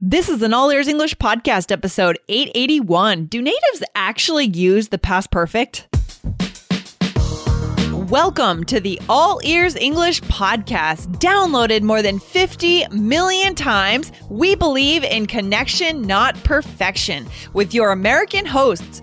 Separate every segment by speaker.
Speaker 1: This is an All Ears English podcast episode 881. Do natives actually use the past perfect? Welcome to the All Ears English podcast. Downloaded more than 50 million times, we believe in connection, not perfection, with your American hosts,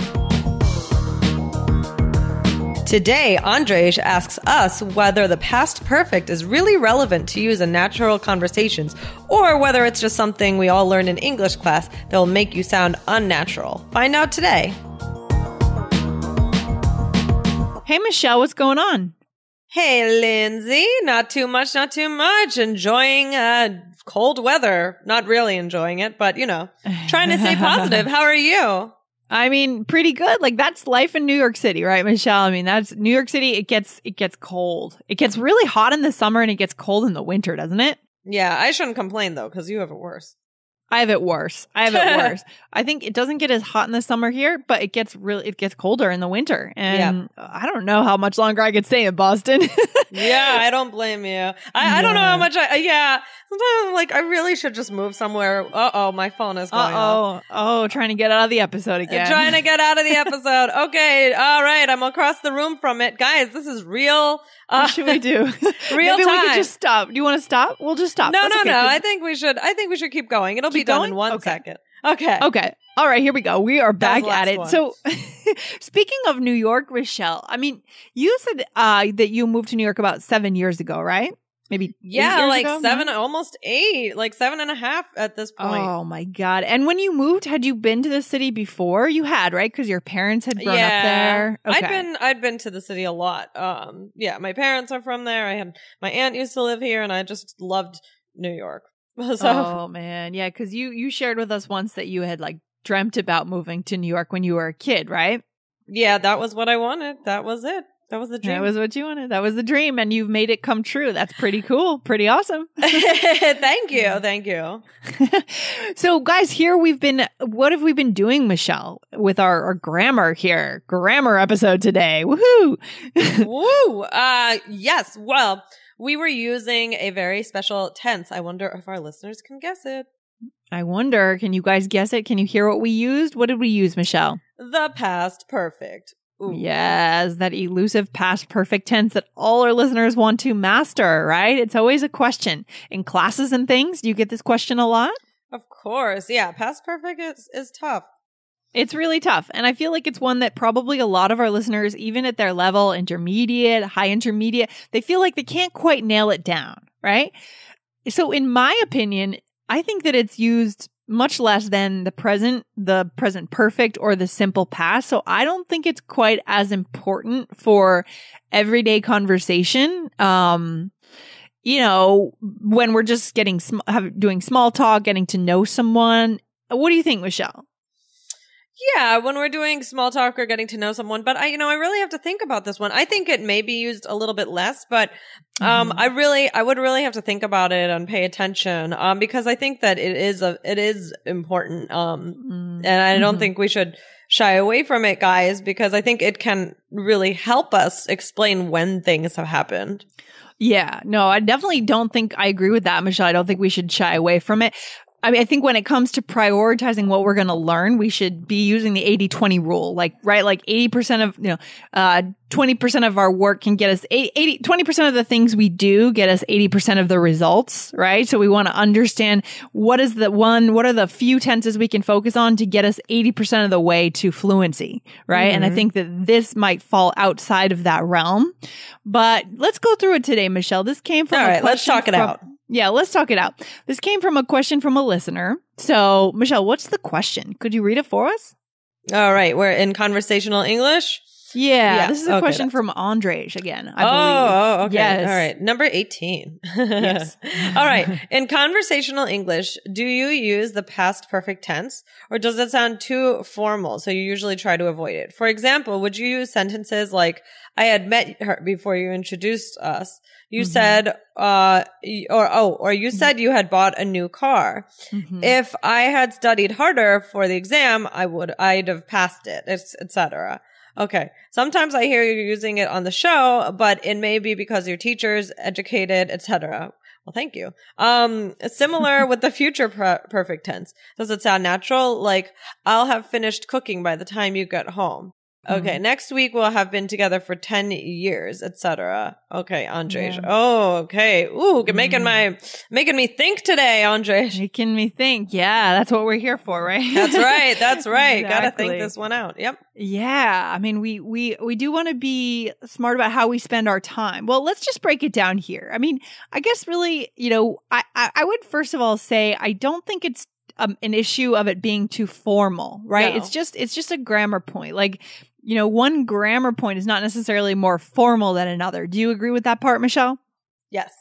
Speaker 2: Today, Andrej asks us whether the past perfect is really relevant to use in natural conversations or whether it's just something we all learn in English class that will make you sound unnatural. Find out today.
Speaker 1: Hey, Michelle, what's going on?
Speaker 2: Hey, Lindsay. Not too much, not too much. Enjoying uh, cold weather. Not really enjoying it, but you know, trying to stay positive. How are you?
Speaker 1: I mean, pretty good. Like that's life in New York City, right, Michelle? I mean, that's New York City. It gets it gets cold. It gets really hot in the summer and it gets cold in the winter, doesn't it?
Speaker 2: Yeah, I shouldn't complain though, because you have it worse.
Speaker 1: I have it worse. I have it worse. I think it doesn't get as hot in the summer here, but it gets really it gets colder in the winter. And I don't know how much longer I could stay in Boston.
Speaker 2: yeah, I don't blame you. I, I don't know how much I yeah. Sometimes I'm like I really should just move somewhere. Uh oh, my phone is going off.
Speaker 1: oh, oh, trying to get out of the episode again.
Speaker 2: Trying to get out of the episode. okay, all right. I'm across the room from it, guys. This is real. Uh,
Speaker 1: what should we do?
Speaker 2: real
Speaker 1: Maybe
Speaker 2: time.
Speaker 1: we could just stop. Do you want to stop? We'll just stop.
Speaker 2: no,
Speaker 1: That's
Speaker 2: no,
Speaker 1: okay,
Speaker 2: no. I think we should. I think we should keep going. It'll be Done
Speaker 1: going?
Speaker 2: in one
Speaker 1: Okay.
Speaker 2: second. Okay.
Speaker 1: Okay. All right, here we go. We are back at it.
Speaker 2: last
Speaker 1: So, speaking of New York, Michelle, I mean, you said uh, that you moved to New York about seven years ago, right? Maybe
Speaker 2: Yeah, like
Speaker 1: ago?
Speaker 2: seven, almost eight, like seven and a half at this point.
Speaker 1: Oh my god! And when you moved, had you been to the city before? You had, right? Because your parents had grown up there.
Speaker 2: I'd been I'd been to the city a lot. Um yeah, my parents are from there. I had my aunt used to live here and I just loved New York. So
Speaker 1: Oh man, yeah. Because you you shared with us once that you had like dreamt about moving to New York when you were a kid, right?
Speaker 2: yeah, that was what I wanted. That was it. That was the dream.
Speaker 1: That was what you wanted. That was the dream, and you've made it come true. That's pretty cool. Pretty awesome.
Speaker 2: thank you. Thank you.
Speaker 1: so, guys, here we've been. What have we been doing, Michelle, with our, our grammar here? Grammar episode today. Woohoo!
Speaker 2: Woo! Uh yes. Well, we were using a very special tense. I wonder if our listeners can guess it.
Speaker 1: I wonder, can you guys guess it? Can you hear what we used? What did we use, Michelle?
Speaker 2: The past perfect. Ooh.
Speaker 1: Yes, that elusive past perfect tense that all our listeners want to master, right? It's always a question. In classes and things, do you get this question a lot?
Speaker 2: Of course. Yeah, past perfect is is tough.
Speaker 1: It's really tough. And I feel like it's one that probably a lot of our listeners, even at their level, intermediate, high intermediate, they feel like they can't quite nail it down, right? So, in my opinion, I think that it's used much less than the present, the present perfect, or the simple past. So, I don't think it's quite as important for everyday conversation. Um, you know, when we're just getting sm- doing small talk, getting to know someone. What do you think, Michelle?
Speaker 2: Yeah, when we're doing small talk or getting to know someone, but I, you know, I really have to think about this one. I think it may be used a little bit less, but um,
Speaker 1: Mhm.
Speaker 2: I really, I would really have to think about it and pay attention, um, because I think that it is a, it is important, um,
Speaker 1: Mm.
Speaker 2: and I don't
Speaker 1: Mhm.
Speaker 2: think we should shy away from it, guys, because I think it can really help us explain when things have happened.
Speaker 1: Yeah, no, I definitely don't think I agree with that, Michelle. I don't think we should shy away from it. I mean, I think when it comes to prioritizing what we're going to learn, we should be using the 80 20 rule. Like, right? Like 80% of, you know, uh, 20% of our work can get us 80, 20% of the things we do get us 80% of the results, right? So we want to understand what is the one, what are the few tenses we can focus on to get us 80% of the way to fluency, right? And I
Speaker 2: Mhm.
Speaker 1: think that this might fall outside of that realm. But let's go through it today, Michelle. This came from
Speaker 2: All right, let's talk it
Speaker 1: from-
Speaker 2: out.
Speaker 1: Yeah, let's talk it out. This came from a question from a listener. So, Michelle, what's the question? Could you read it for us?
Speaker 2: All right, we're in conversational English.
Speaker 1: Yeah,
Speaker 2: Yeah,
Speaker 1: this is a
Speaker 2: okay,
Speaker 1: question from Andrej again. I
Speaker 2: oh,
Speaker 1: believe.
Speaker 2: oh, okay.
Speaker 1: Yes.
Speaker 2: All right. Number 18.
Speaker 1: Yes.
Speaker 2: All right. In conversational English, do you use the past perfect tense or does it sound too formal? So you usually try to avoid it. For example, would you use sentences like, I had met her before you introduced us. You
Speaker 1: Mhm.
Speaker 2: said, uh, or, oh, or you said you had bought a new car.
Speaker 1: Mhm.
Speaker 2: If I had studied harder for the exam, I would, I'd have passed it, etc. Okay. Sometimes I hear you're using it on the show, but it may be because your teacher's educated, etc. Well, thank you. Um, similar with the future per- perfect tense. Does it sound natural? Like, I'll have finished cooking by the time you get home. Okay, next week we'll have been together for 10 years, etc. Okay, Andrej.
Speaker 1: Yeah.
Speaker 2: Oh, okay. Ooh, making
Speaker 1: Mhm.
Speaker 2: my, making me think today, Andrej.
Speaker 1: Making me think. Yeah, that's what we're here for, right?
Speaker 2: That's right. That's right. Gotta think this one out. Yep.
Speaker 1: Yeah, I mean, we we we do want to be smart about how we spend our time. Well, let's just break it down here. I mean, I guess really, you know, I I, I would first of all say I don't think it's um, an issue of it being too formal, right?
Speaker 2: No.
Speaker 1: It's just it's just a grammar point. Like, you know, one grammar point is not necessarily more formal than another. Do you agree with that part, Michelle?
Speaker 2: Yes.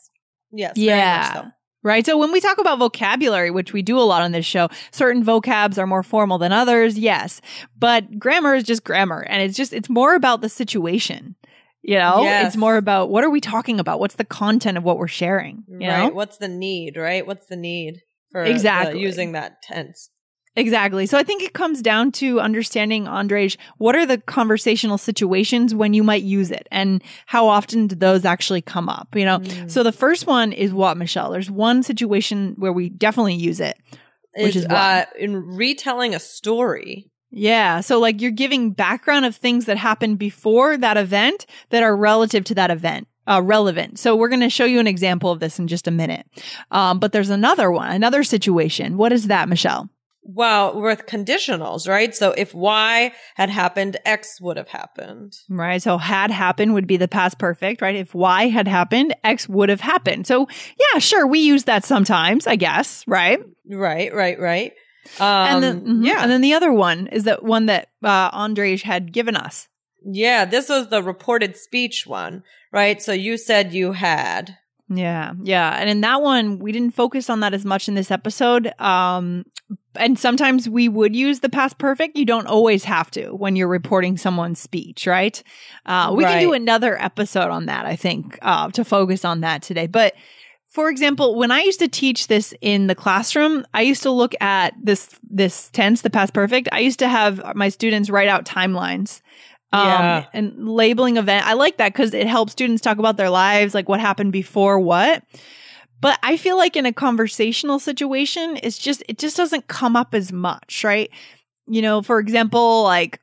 Speaker 2: Yes.
Speaker 1: Yeah.
Speaker 2: so.
Speaker 1: Right. So when we talk about vocabulary, which we do a lot on this show, certain vocabs are more formal than others. Yes. But grammar is just grammar. And it's just, it's more about the situation. You know,
Speaker 2: Yes.
Speaker 1: it's more about what are we talking about? What's the content of what we're sharing? You
Speaker 2: right.
Speaker 1: know?
Speaker 2: What's the need, right? What's the need for the-
Speaker 1: Exactly.
Speaker 2: using that tense?
Speaker 1: Exactly. So I think it comes down to understanding, Andrej, what are the conversational situations when you might use it and how often do those actually come up? You know,
Speaker 2: Mm.
Speaker 1: so the first one is what, Michelle? There's one situation where we definitely use it. Which
Speaker 2: It's,
Speaker 1: is
Speaker 2: uh, in retelling a story.
Speaker 1: Yeah. So, like, you're giving background of things that happened before that event that are relative to that event. Uh, relevant. So we're going to show you an example of this in just a minute. Um, but there's another one, another situation. What is that, Michelle?
Speaker 2: Well, with conditionals, right? So if Y had happened, X would have happened.
Speaker 1: Right. So had happened would be the past perfect, right? If Y had happened, X would have happened. So yeah, sure, we use that sometimes, I guess, right?
Speaker 2: Right, right, right. Um,
Speaker 1: and then mhm.
Speaker 2: yeah,
Speaker 1: and then the other one is that one that uh, Andrej had given us.
Speaker 2: yeah. This was the reported speech one, right? So you said you had.
Speaker 1: Yeah, yeah. And in that one, we didn't focus on that as much in this episode. Um, and sometimes we would use the past perfect. You don't always have to when you're reporting someone's speech, right? Uh, we can do another episode on that, I think, uh, to focus on that today. But for example, when I used to teach this in the classroom, I used to look at this this tense, the past perfect. I used to have my students write out timelines. Um,
Speaker 2: Yeah.
Speaker 1: and labeling event. I like that because it helps students talk about their lives, like what happened before what. But I feel like in a conversational situation, it's just it just doesn't come up as much, right? You know, for example, like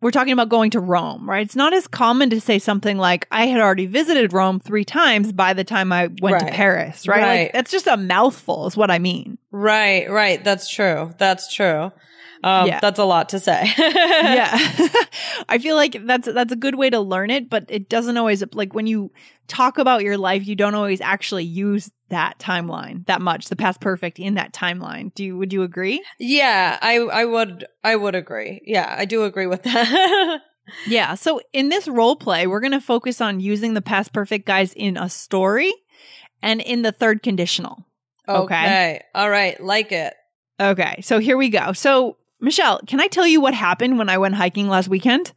Speaker 1: we're talking about going to Rome, right? It's not as common to say something like, I had already visited Rome three times by the time I went to Paris, right?
Speaker 2: Right.
Speaker 1: Like, that's just a mouthful, is what I mean.
Speaker 2: Right, right. That's true. That's true. Um,
Speaker 1: Yeah.
Speaker 2: That's a lot to say.
Speaker 1: yeah. I feel like that's that's a good way to learn it, but it doesn't always like when you talk about your life, you don't always actually use that timeline that much, the past perfect in that timeline. Do you would you agree?
Speaker 2: Yeah, I I would I would agree. Yeah, I do agree with that.
Speaker 1: Yeah. So in this role play, we're going to focus on using the past perfect guys in a story and in the third conditional. Okay.
Speaker 2: All right. Like it.
Speaker 1: Okay. So here we go. So Michelle, can I tell you what happened when I went hiking last weekend?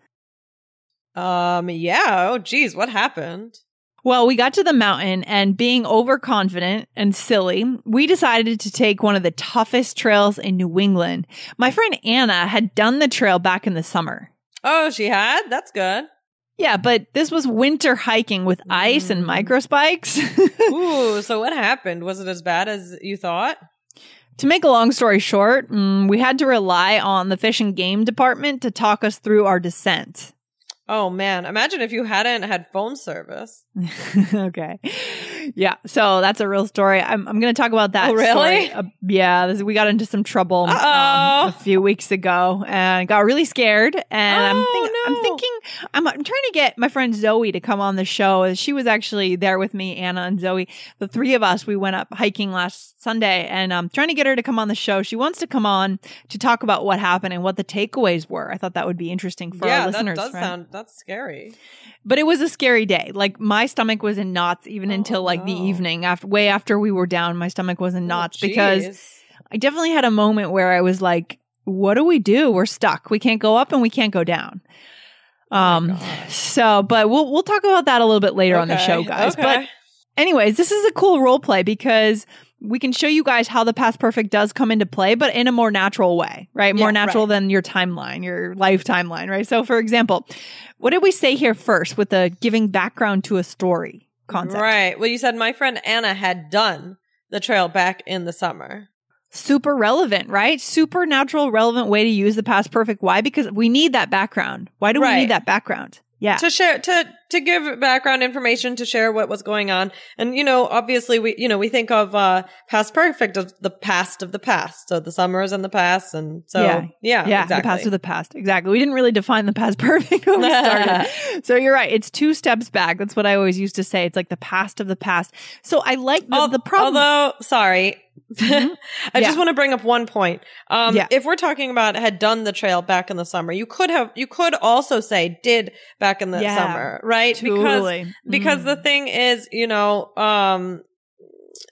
Speaker 2: Um. Yeah. Oh, geez. What happened?
Speaker 1: Well, we got to the mountain and being overconfident and silly, we decided to take one of the toughest trails in New England. My friend Anna had done the trail back in the summer.
Speaker 2: Oh, she had. That's good.
Speaker 1: Yeah, but this was winter hiking with ice and
Speaker 2: Mm.
Speaker 1: micro spikes.
Speaker 2: Ooh. So what happened? Was it as bad as you thought?
Speaker 1: to make a long story short, mm, we had to rely on the fish and game department to talk us through our descent.
Speaker 2: Oh man. Imagine if you hadn't had phone service.
Speaker 1: okay. Yeah, so that's a real story. I'm, I'm going to talk about that.
Speaker 2: Oh, really?
Speaker 1: Uh, yeah, this, we got into some trouble um, a few weeks ago and got really scared. And I'm,
Speaker 2: Oh,
Speaker 1: think- I'm thinking, I'm, I'm trying to get my friend Zoe to come on the show. She was actually there with me, Anna and Zoe. The three of us, we went up hiking last Sunday and I'm trying to get her to come on the show. She wants to come on to talk about what happened and what the takeaways were. I thought that would be interesting for
Speaker 2: yeah,
Speaker 1: our listeners.
Speaker 2: that does
Speaker 1: right?
Speaker 2: sound that's scary.
Speaker 1: But it was a scary day. Like my stomach was in knots even
Speaker 2: Oh,
Speaker 1: until like the evening after way after we were down. My stomach was in
Speaker 2: Oh,
Speaker 1: knots because. I definitely had a moment where I was like, "What do we do? We're stuck. We can't go up and we can't go down." Um.
Speaker 2: Oh
Speaker 1: so, but we'll we'll talk about that a little bit later on the show, guys.
Speaker 2: okay.
Speaker 1: But anyways, this is a cool role play because we can show you guys how the past perfect does come into play, but in a more natural way, right? More
Speaker 2: Yeah,
Speaker 1: natural
Speaker 2: right.
Speaker 1: than your timeline, your life timeline, right? So, for example, what did we say here first with the giving background to a story concept?
Speaker 2: Right. Well, you said my friend Anna had done the trail back in the summer.
Speaker 1: Super relevant, right? Super natural, relevant way to use the past perfect. Why? Because we need that background. Why do we need that background? Yeah.
Speaker 2: to share to to give background information to share what was going on and you know obviously we you know we think of uh past perfect of the past of the past so the summers and the past and so
Speaker 1: Yeah.
Speaker 2: yeah
Speaker 1: yeah,
Speaker 2: exactly
Speaker 1: the past of the past. Exactly. We didn't really define the past perfect when we started. so you're right. It's two steps back. That's what I always used to say. It's like the past of the past. So I like the,
Speaker 2: Al-
Speaker 1: the problem.
Speaker 2: although sorry
Speaker 1: Mhm.
Speaker 2: I
Speaker 1: Yeah.
Speaker 2: just want to bring up one point. Um,
Speaker 1: Yeah.
Speaker 2: if we're talking about had done the trail back in the summer, you could have, you could also say did back in the
Speaker 1: Yeah.
Speaker 2: summer, right? Because
Speaker 1: totally.
Speaker 2: because
Speaker 1: Mm.
Speaker 2: the thing is you know um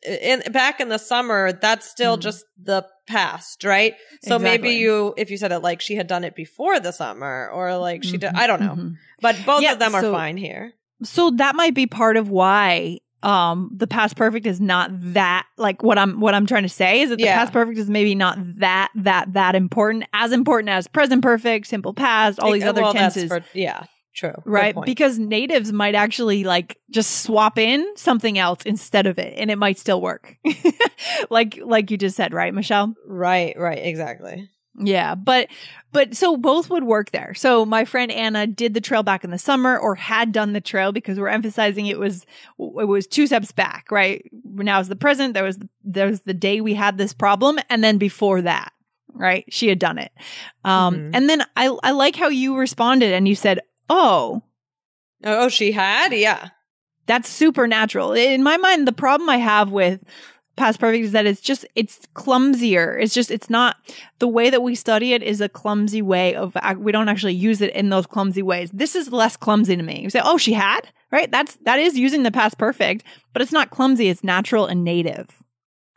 Speaker 2: in back in the summer that's still
Speaker 1: Mhm.
Speaker 2: just the past right so maybe you if you said it like she had done it before the summer or like she did i don't know
Speaker 1: mhm.
Speaker 2: but both
Speaker 1: Yeah,
Speaker 2: of them are
Speaker 1: so-
Speaker 2: fine here
Speaker 1: so that might be part of why um the past perfect is not that like what i'm what i'm trying to say is that the
Speaker 2: Yeah.
Speaker 1: past perfect is maybe not that that that important as important as present perfect simple past all these
Speaker 2: Like,
Speaker 1: other
Speaker 2: well,
Speaker 1: tenses.
Speaker 2: for- yeah true
Speaker 1: right? because natives might actually like just swap in something else instead of it and it might still work. Like like you just said right michelle?
Speaker 2: Right right exactly
Speaker 1: yeah, but but so both would work there. So my friend Anna did the trail back in the summer or had done the trail because we're emphasizing it was it was two steps back, right? Now is the present, there was there was the day we had this problem and then before that, right? She had done it. Um
Speaker 2: Mhm.
Speaker 1: and then I I like how you responded and you said, "Oh,
Speaker 2: oh she had yeah
Speaker 1: that's supernatural. In my mind, the problem I have with past perfect is that it's just it's clumsier. It's just it's not the way that we study it is a clumsy way of we don't actually use it in those clumsy ways. This is less clumsy to me. You say, "Oh, she had?" Right? That's that is using the past perfect, but it's not clumsy, it's natural and native.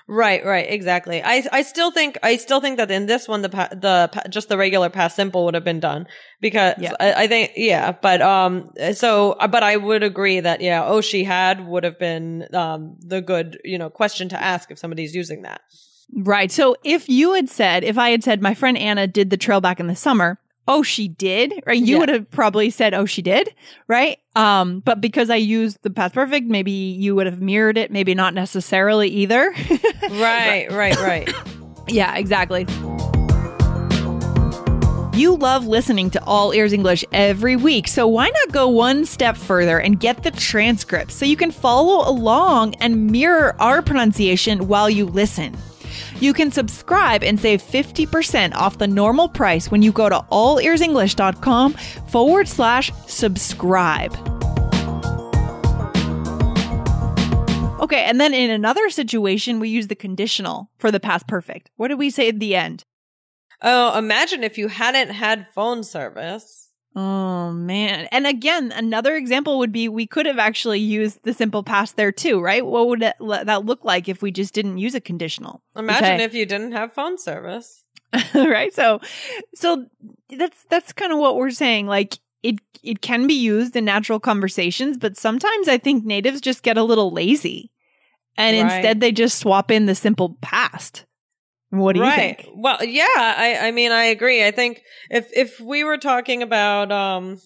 Speaker 2: Right, right, exactly. I I still think I still think that in this one the pa- the pa- just the regular past simple would have been done because
Speaker 1: Yeah.
Speaker 2: I, I think yeah, but um so but I would agree that yeah, oh she had would have been um the good you know question to ask if somebody's using that.
Speaker 1: Right. So if you had said, if I had said my friend Anna did the trail back in the summer, oh she did, right? You
Speaker 2: Yeah.
Speaker 1: would have probably said, oh she did, right? Um, but because I used the past perfect, maybe you would have mirrored it, maybe not necessarily either.
Speaker 2: Right, right, right.
Speaker 1: yeah, exactly. You love listening to All Ears English every week, so why not go one step further and get the transcript so you can follow along and mirror our pronunciation while you listen? You can subscribe and save 50% off the normal price when you go to allearsenglish.com forward slash subscribe. Okay, and then in another situation, we use the conditional for the past perfect. What did we say at the end?
Speaker 2: Oh, imagine if you hadn't had phone service.
Speaker 1: Oh man. And again, another example would be we could have actually used the simple past there too, right? What would it, that look like if we just didn't use a conditional?
Speaker 2: Imagine if you didn't have phone service.
Speaker 1: right? So so that's that's kind of what we're saying like it it can be used in natural conversations, but sometimes I think natives just get a little lazy. And
Speaker 2: Right.
Speaker 1: instead they just swap in the simple past. What do you
Speaker 2: right.
Speaker 1: think?
Speaker 2: Well, yeah, I I mean I agree. I think if if we were talking about um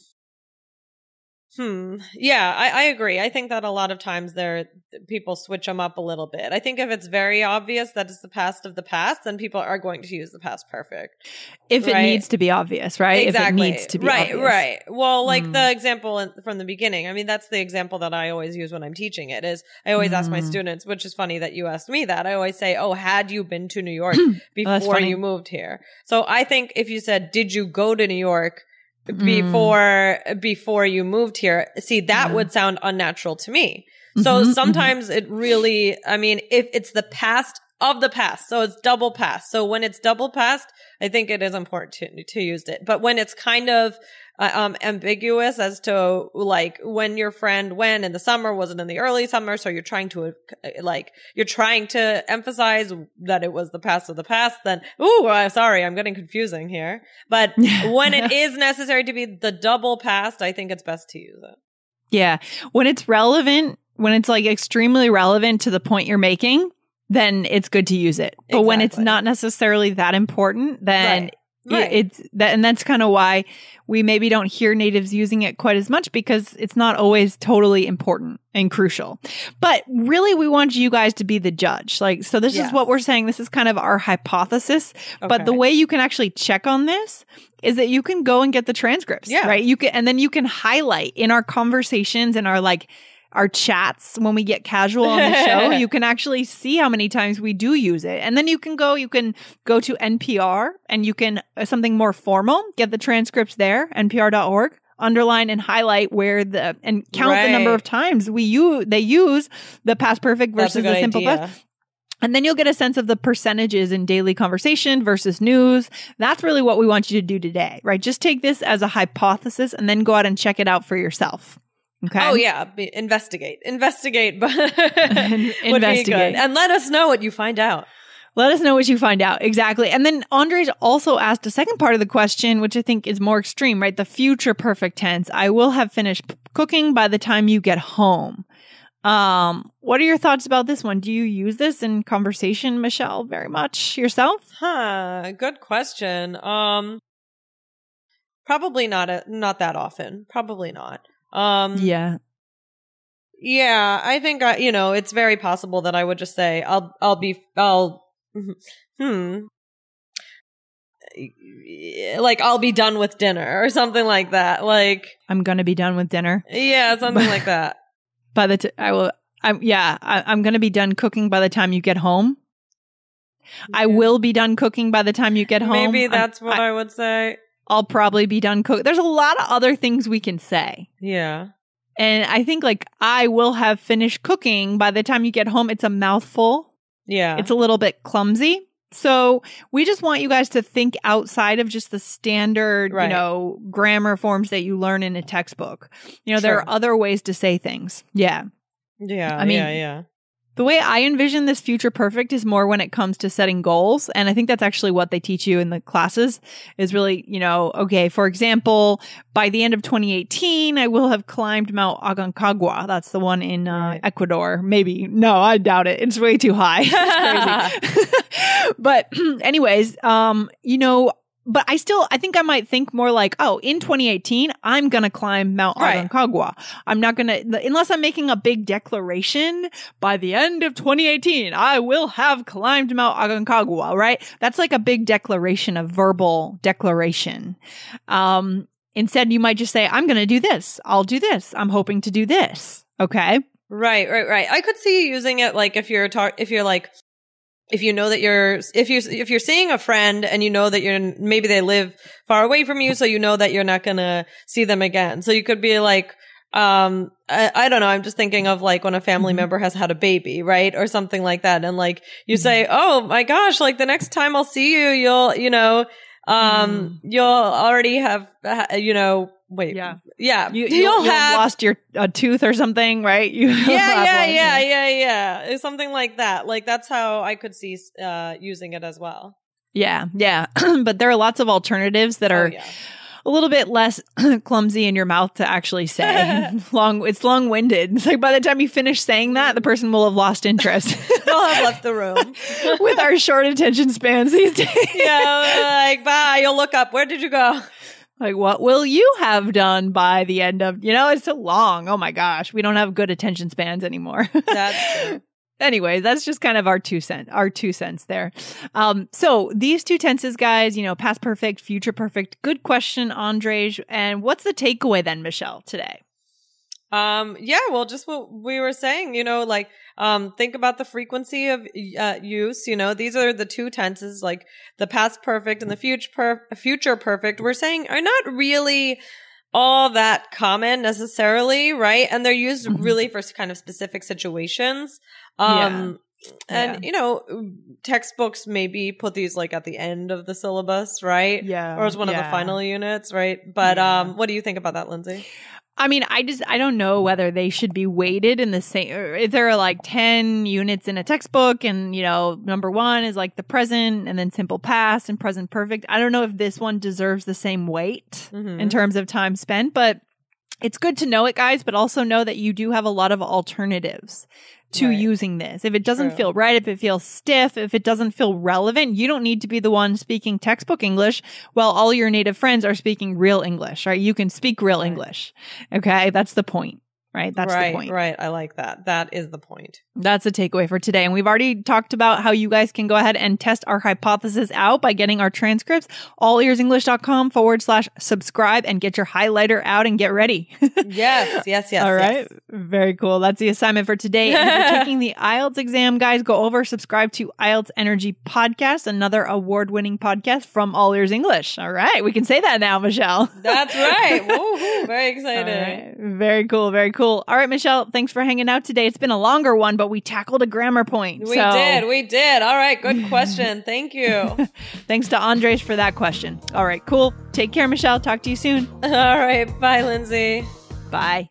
Speaker 2: Hmm. Yeah, I, I agree. I think that a lot of times there people switch them up a little bit. I think if it's very obvious that it's the past of the past, then people are going to use the past perfect.
Speaker 1: If
Speaker 2: Right.
Speaker 1: it needs to be obvious, right?
Speaker 2: Exactly.
Speaker 1: If it needs to be
Speaker 2: right,
Speaker 1: obvious.
Speaker 2: right. Well, like
Speaker 1: Mm.
Speaker 2: the example in- from the beginning. I mean, that's the example that I always use when I'm teaching it. Is I always ask my
Speaker 1: Mm.
Speaker 2: students, which is funny that you asked me that. I always say, "Oh, had you been to New York
Speaker 1: Oh,
Speaker 2: before
Speaker 1: funny.
Speaker 2: you moved here?" So I think if you said, "Did you go to New York?"
Speaker 1: Mm.
Speaker 2: before before you moved here see that
Speaker 1: Yeah.
Speaker 2: would sound unnatural to me so
Speaker 1: Mhm, mhm.
Speaker 2: sometimes it really i mean if it's the past of the past so it's double past so when it's double past i think it is important to, to use it but when it's kind of um ambiguous as to like when your friend went in the summer was it in the early summer so you're trying to uh, like you're trying to emphasize that it was the past of the past then ooh uh, sorry i'm getting confusing here but when it is necessary to be the double past i think it's best to use it
Speaker 1: Yeah. When it's relevant, when it's like extremely relevant to the point you're making, then it's good to use it. But when it's not necessarily that important, then
Speaker 2: Right. Right.
Speaker 1: it's that and that's kind of why we maybe don't hear natives using it quite as much because it's not always totally important and crucial. But really we want you guys to be the judge. Like so this is what we're saying. This is kind of our hypothesis. But the way you can actually check on this is that you can go and get the transcripts,
Speaker 2: Yeah.
Speaker 1: right? You can, and then you can highlight in our conversations and our like our chats when we get casual on the show. you can actually see how many times we do use it, and then you can go. You can go to NPR and you can uh, something more formal. Get the transcripts there, npr.org. Underline and highlight where the and count the number of times we use they use the past perfect versus the simple
Speaker 2: idea.
Speaker 1: past. And then you'll get a sense of the percentages in daily conversation versus news. That's really what we want you to do today, right? Just take this as a hypothesis and then go out and check it out for yourself. Okay.
Speaker 2: Oh yeah, be, investigate, investigate, but
Speaker 1: Investigate.
Speaker 2: and let us know what you find out.
Speaker 1: Let us know what you find out. Exactly. And then Andres also asked a second part of the question, which I think is more extreme, right? The future perfect tense. I will have finished p- cooking by the time you get home. Um, what are your thoughts about this one? Do you use this in conversation, Michelle, very much yourself?
Speaker 2: Huh? Good question. Um, probably not a, not that often. Probably not. Um,
Speaker 1: Yeah.
Speaker 2: Yeah, I think I, you know, it's very possible that I would just say I'll I'll be I'll hmm like I'll be done with dinner or something like that. Like
Speaker 1: I'm going to be done with dinner.
Speaker 2: yeah, something like that.
Speaker 1: by the t- I will I'm yeah, I, I'm going to be done cooking by the time you get home. I will be done cooking by the time you get home.
Speaker 2: Maybe
Speaker 1: I'm-
Speaker 2: that's what I, would say.
Speaker 1: I'll probably be done cook. There's a lot of other things we can say.
Speaker 2: Yeah.
Speaker 1: And I think like I will have finished cooking by the time you get home. It's a mouthful.
Speaker 2: Yeah.
Speaker 1: It's a little bit clumsy. So we just want you guys to think outside of just the standard,
Speaker 2: Right.
Speaker 1: you know, grammar forms that you learn in a textbook. You know, there are other ways to say things. Yeah.
Speaker 2: yeah.
Speaker 1: I mean-
Speaker 2: yeah, yeah.
Speaker 1: The way I envision this future perfect is more when it comes to setting goals. And I think that's actually what they teach you in the classes is really, you know, okay, for example, by the end of 2018, I will have climbed Mount Aconcagua. That's the one in uh, Ecuador. Maybe. No, I doubt it. It's way too high. it's crazy. but anyways, um, you know, but I still, I think I might think more like, oh, in 2018, I'm going to climb Mount
Speaker 2: Right.
Speaker 1: Aconcagua. I'm not going to, unless I'm making a big declaration by the end of 2018, I will have climbed Mount Aconcagua, right? That's like a big declaration, a verbal declaration. Um, instead, you might just say, I'm going to do this. I'll do this. I'm hoping to do this. Okay.
Speaker 2: Right, right, right. I could see you using it like if you're talk if you're like if you know that you're if you if you're seeing a friend and you know that you're maybe they live far away from you so you know that you're not going to see them again. So you could be like um I, I don't know i'm just thinking of like when a family
Speaker 1: Mhm.
Speaker 2: member has had a baby right or something like that and like you
Speaker 1: Mhm.
Speaker 2: say oh my gosh like the next time i'll see you you'll you know um you'll already have you know wait
Speaker 1: Yeah.
Speaker 2: yeah
Speaker 1: You,
Speaker 2: you'll,
Speaker 1: you'll, you'll
Speaker 2: have
Speaker 1: lost your a tooth or something, right? You
Speaker 2: yeah, yeah, yeah, yeah, yeah. It's something like that. Like that's how I could see uh using it as well.
Speaker 1: Yeah, yeah. but there are lots of alternatives that
Speaker 2: Oh,
Speaker 1: are
Speaker 2: yeah.
Speaker 1: a little bit less clumsy in your mouth to actually say. long, it's long winded. It's like by the time you finish saying that, the person will have lost interest.
Speaker 2: They'll have left the room.
Speaker 1: With our short attention spans these days.
Speaker 2: yeah, like bye. You'll look up. Where did you go?
Speaker 1: Like, what will you have done by the end of, you know, it's so long. Oh my gosh. We don't have good attention spans anymore.
Speaker 2: That's true.
Speaker 1: anyway, that's just kind of our two cent, our two cents there. Um, so these two tenses, guys, you know, past perfect, future perfect. Good question, Andrej. And what's the takeaway then, Michelle, today?
Speaker 2: Um, yeah, well, just what we were saying, you know, like, um, think about the frequency of uh, use. You know, these are the two tenses, like the past perfect and the future per- future perfect. We're saying are not really all that common necessarily, right? And they're used
Speaker 1: Mhm.
Speaker 2: really for kind of specific situations. Um, and you know, textbooks maybe put these like at the end of the syllabus, right?
Speaker 1: Yeah.
Speaker 2: Or as one of the final units, right? But
Speaker 1: Yeah.
Speaker 2: um, what do you think about that, Lindsay?
Speaker 1: I mean, I just I don't know whether they should be weighted in the same. Or if there are like ten units in a textbook, and you know, number one is like the present, and then simple past and present perfect. I don't know if this one deserves the same weight
Speaker 2: Mhm.
Speaker 1: in terms of time spent, but it's good to know it, guys. But also know that you do have a lot of alternatives to
Speaker 2: Right.
Speaker 1: using this. If it doesn't
Speaker 2: True.
Speaker 1: feel right, if it feels stiff, if it doesn't feel relevant, you don't need to be the one speaking textbook English while all your native friends are speaking real English, right? You can speak real
Speaker 2: Right.
Speaker 1: English. Okay. That's the point, right? That's
Speaker 2: right,
Speaker 1: the point.
Speaker 2: right. I like that. That is the point.
Speaker 1: That's a takeaway for today. And we've already talked about how you guys can go ahead and test our hypothesis out by getting our transcripts, allearsenglish.com forward slash subscribe and get your highlighter out and get ready.
Speaker 2: Yes, yes, yes.
Speaker 1: All right.
Speaker 2: yes.
Speaker 1: Very cool. That's the assignment for today. And if you're taking the IELTS exam, guys, go over, subscribe to IELTS Energy Podcast, another award winning podcast from All Ears English. All right. We can say that now, Michelle.
Speaker 2: That's right. Woohoo. Very excited.
Speaker 1: right. Very cool. Very cool. All right, Michelle, thanks for hanging out today. It's been a longer one, but we tackled a grammar point.
Speaker 2: We
Speaker 1: So
Speaker 2: did. We did. All right. Good question. Thank you.
Speaker 1: Thanks to Andres for that question. All right, cool. Take care, Michelle. Talk to you soon.
Speaker 2: All right. Bye, Lindsay.
Speaker 1: Bye.